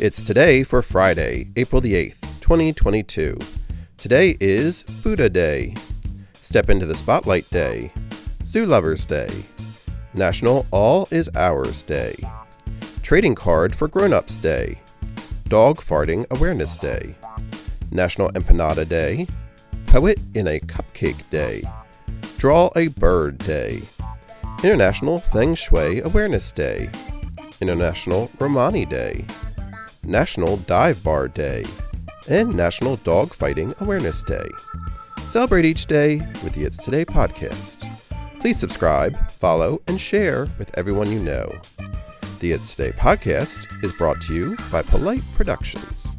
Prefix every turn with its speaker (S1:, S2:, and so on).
S1: It's today for Friday, April the 8th, 2022. Today is Buddha Day, Step into the Spotlight Day, Zoo Lovers Day, National All Is Ours Day, Trading Card for Grown Ups Day, Dog Farting Awareness Day, National Empanada Day, Poet in a Cupcake Day, Draw a Bird Day, International Feng Shui Awareness Day, International Romani Day, National Dive Bar Day, and National Dog Fighting Awareness Day. Celebrate each day with the It's Today podcast. Please subscribe, follow, and share with everyone you know. The It's Today podcast is brought to you by Polite Productions.